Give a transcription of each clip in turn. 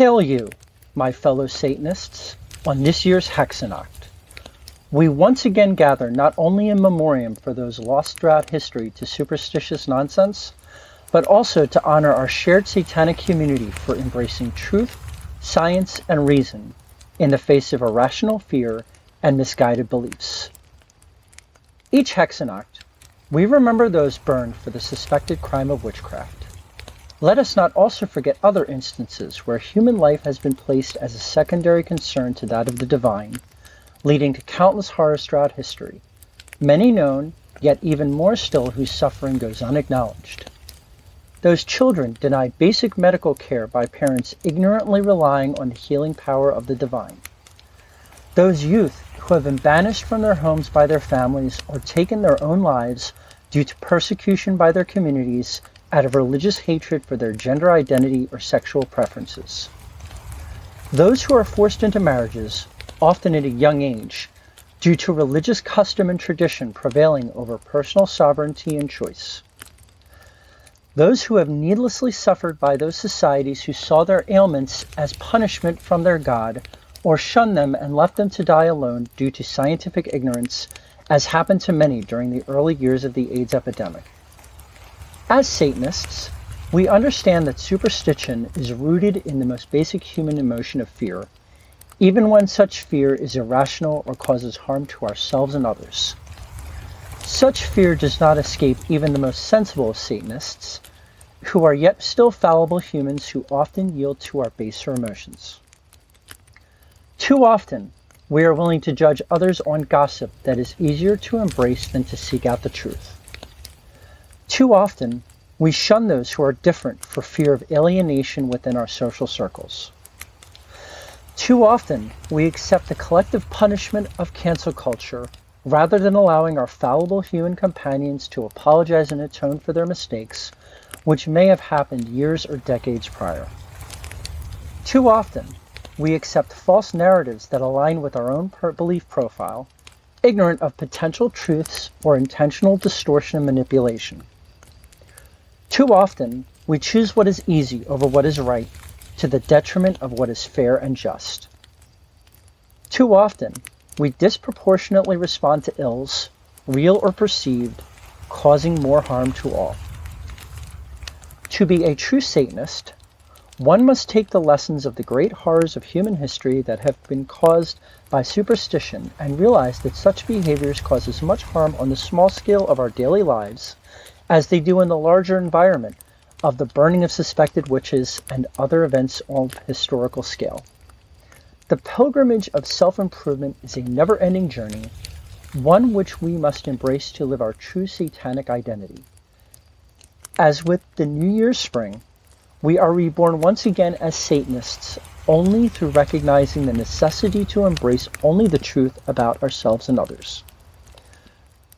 Hail you, my fellow Satanists, on this year's Hexennacht. We once again gather not only in memoriam for those lost throughout history to superstitious nonsense, but also to honor our shared satanic community for embracing truth, science, and reason in the face of irrational fear and misguided beliefs. Each Hexennacht, we remember those burned for the suspected crime of witchcraft. Let us not also forget other instances where human life has been placed as a secondary concern to that of the divine, leading to countless horrors throughout history, many known, yet even more still whose suffering goes unacknowledged. Those children denied basic medical care by parents ignorantly relying on the healing power of the divine. Those youth who have been banished from their homes by their families or taken their own lives due to persecution by their communities out of religious hatred for their gender identity or sexual preferences. Those who are forced into marriages, often at a young age, due to religious custom and tradition prevailing over personal sovereignty and choice. Those who have needlessly suffered by those societies who saw their ailments as punishment from their God or shunned them and left them to die alone due to scientific ignorance, as happened to many during the early years of the AIDS epidemic. As Satanists, we understand that superstition is rooted in the most basic human emotion of fear, even when such fear is irrational or causes harm to ourselves and others. Such fear does not escape even the most sensible of Satanists, who are yet still fallible humans who often yield to our baser emotions. Too often, we are willing to judge others on gossip that is easier to embrace than to seek out the truth. Too often, we shun those who are different for fear of alienation within our social circles. Too often, we accept the collective punishment of cancel culture rather than allowing our fallible human companions to apologize and atone for their mistakes, which may have happened years or decades prior. Too often, we accept false narratives that align with our own belief profile, ignorant of potential truths or intentional distortion and manipulation. Too often, we choose what is easy over what is right to the detriment of what is fair and just. Too often, we disproportionately respond to ills, real or perceived, causing more harm to all. To be a true Satanist, one must take the lessons of the great horrors of human history that have been caused by superstition and realize that such behaviors cause as much harm on the small scale of our daily lives as they do in the larger environment of the burning of suspected witches and other events on historical scale. The pilgrimage of self-improvement is a never-ending journey, one which we must embrace to live our true satanic identity. As with the New Year's spring, we are reborn once again as Satanists only through recognizing the necessity to embrace only the truth about ourselves and others.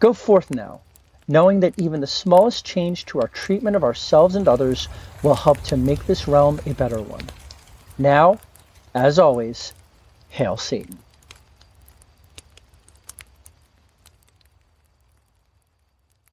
Go forth now knowing that even the smallest change to our treatment of ourselves and others will help to make this realm a better one. Now, as always, hail Satan.